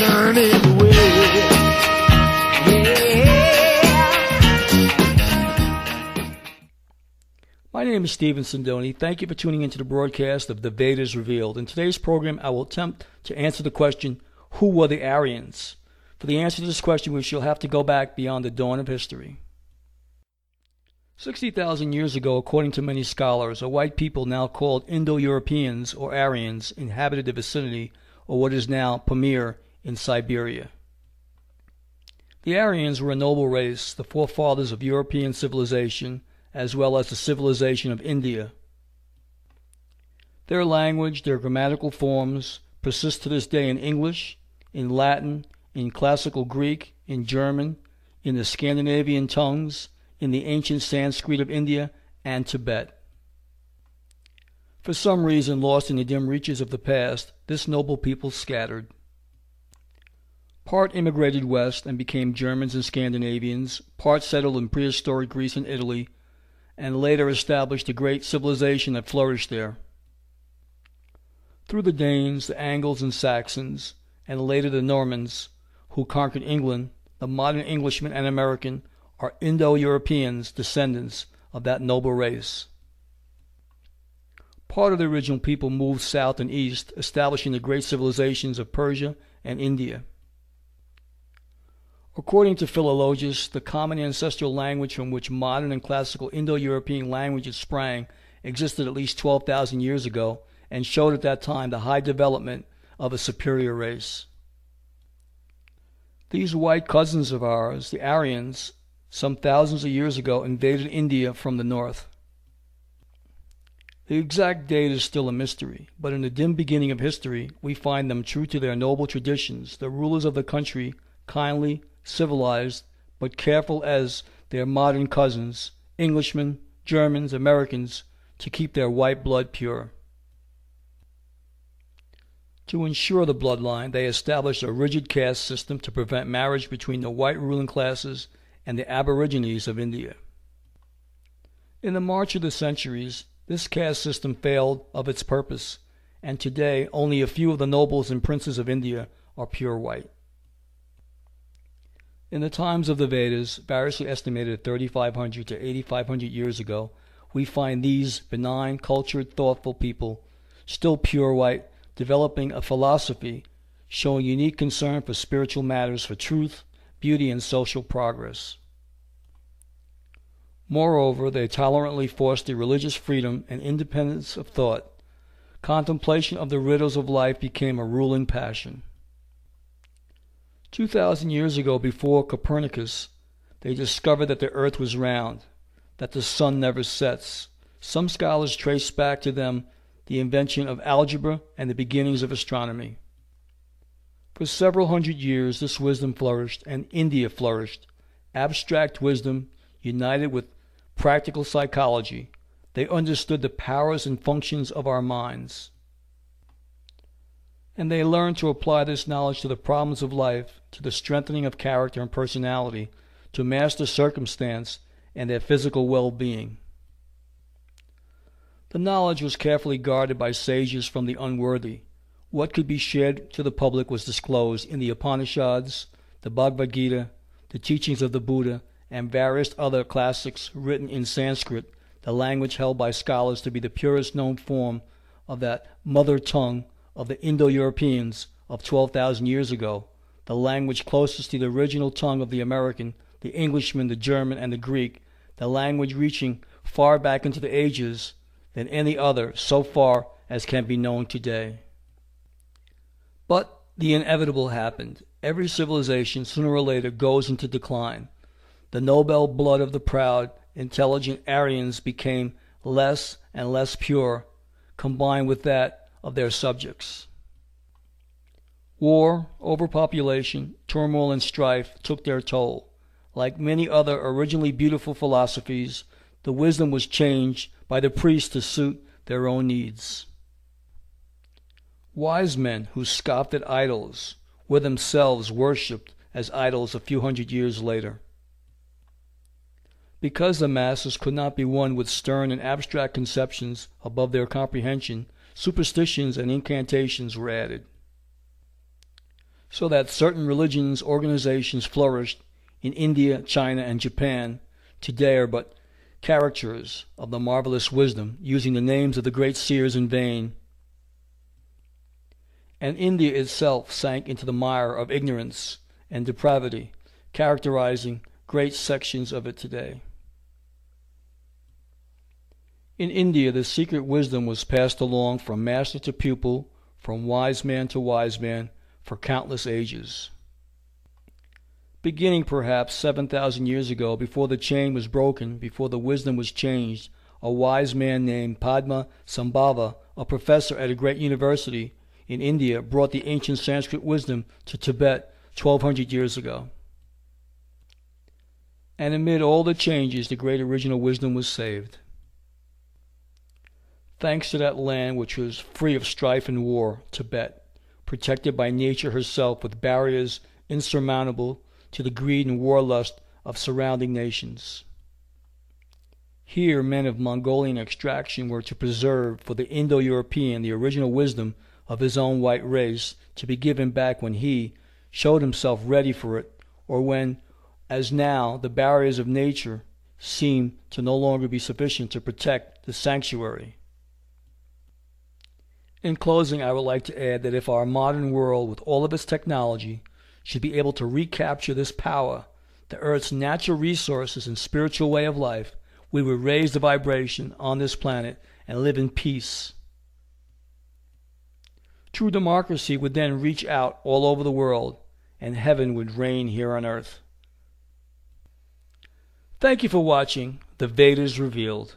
turning away. My name is Stephen Sindoni. Thank you for tuning into the broadcast of The Vedas Revealed. In today's program, I will attempt to answer the question, Who were the Aryans? For the answer to this question, we shall have to go back beyond the dawn of history. 60,000 years ago, according to many scholars, a white people now called Indo-Europeans or Aryans inhabited the vicinity of what is now Pamir in Siberia. The Aryans were a noble race, the forefathers of European civilization, as well as the civilization of India. Their language, their grammatical forms, persist to this day in English, in Latin, in classical Greek, in German, in the Scandinavian tongues, in the ancient Sanskrit of India and Tibet. For some reason lost in the dim reaches of the past, this noble people scattered. Part immigrated west and became Germans and Scandinavians, part settled in prehistoric Greece and Italy, and later established the great civilization that flourished there. Through the Danes, the Angles and Saxons, and later the Normans, who conquered England, the modern Englishman and American are Indo-Europeans, descendants of that noble race. Part of the original people moved south and east, establishing the great civilizations of Persia and India. According to philologists, the common ancestral language from which modern and classical Indo-European languages sprang existed at least 12,000 years ago and showed at that time the high development of a superior race. These white cousins of ours, the Aryans, some thousands of years ago invaded India from the north. The exact date is still a mystery, but in the dim beginning of history we find them true to their noble traditions, the rulers of the country kindly, civilized, but careful as their modern cousins, Englishmen, Germans, Americans, to keep their white blood pure. To ensure the bloodline, they established a rigid caste system to prevent marriage between the white ruling classes and the aborigines of India. In the march of the centuries, this caste system failed of its purpose, and today only a few of the nobles and princes of India are pure white. In the times of the Vedas, variously estimated at 3,500 to 8,500 years ago, we find these benign, cultured, thoughtful people, still pure white, developing a philosophy showing unique concern for spiritual matters, for truth, beauty, and social progress. Moreover, they tolerantly foster religious freedom and independence of thought. Contemplation of the riddles of life became a ruling passion. Two thousand years ago, before Copernicus, they discovered that the earth was round, that the sun never sets. Some scholars trace back to them the invention of algebra and the beginnings of astronomy. For several hundred years this wisdom flourished, and India flourished. Abstract wisdom united with practical psychology, they understood the powers and functions of our minds. And they learned to apply this knowledge to the problems of life, to the strengthening of character and personality, to master circumstance and their physical well being. The knowledge was carefully guarded by sages from the unworthy what could be shared to the public was disclosed in the Upanishads, the Bhagavad Gita, the teachings of the Buddha, and various other classics written in Sanskrit, the language held by scholars to be the purest known form of that mother tongue of the Indo Europeans of 12,000 years ago, the language closest to the original tongue of the American, the Englishman, the German, and the Greek, the language reaching far back into the ages than any other so far as can be known today. But the inevitable happened. Every civilization sooner or later goes into decline. The noble blood of the proud, intelligent Aryans became less and less pure, combined with that of their subjects. War, overpopulation, turmoil, and strife took their toll. Like many other originally beautiful philosophies, the wisdom was changed by the priests to suit their own needs. Wise men who scoffed at idols were themselves worshipped as idols a few hundred years later. Because the masses could not be won with stern and abstract conceptions above their comprehension, superstitions and incantations were added. so that certain religions organizations flourished in India, China, and Japan today are but caricatures of the marvelous wisdom, using the names of the great seers in vain. And India itself sank into the mire of ignorance and depravity, characterizing great sections of it today. In India, the secret wisdom was passed along from master to pupil, from wise man to wise man, for countless ages. Beginning perhaps 7,000 years ago, before the chain was broken, before the wisdom was changed, a wise man named Padma Sambhava, a professor at a great university in India, brought the ancient Sanskrit wisdom to Tibet 1200 years ago. And amid all the changes, the great original wisdom was saved. Thanks to that land which was free of strife and war, Tibet, protected by nature herself with barriers insurmountable to the greed and warlust of surrounding nations. Here, men of Mongolian extraction were to preserve for the Indo European the original wisdom of his own white race, to be given back when he showed himself ready for it, or when, as now, the barriers of nature seemed to no longer be sufficient to protect the sanctuary. In closing, I would like to add that if our modern world, with all of its technology, should be able to recapture this power, the Earth's natural resources and spiritual way of life, we would raise the vibration on this planet and live in peace. True democracy would then reach out all over the world, and heaven would reign here on earth. Thank you for watching The Vedas Revealed.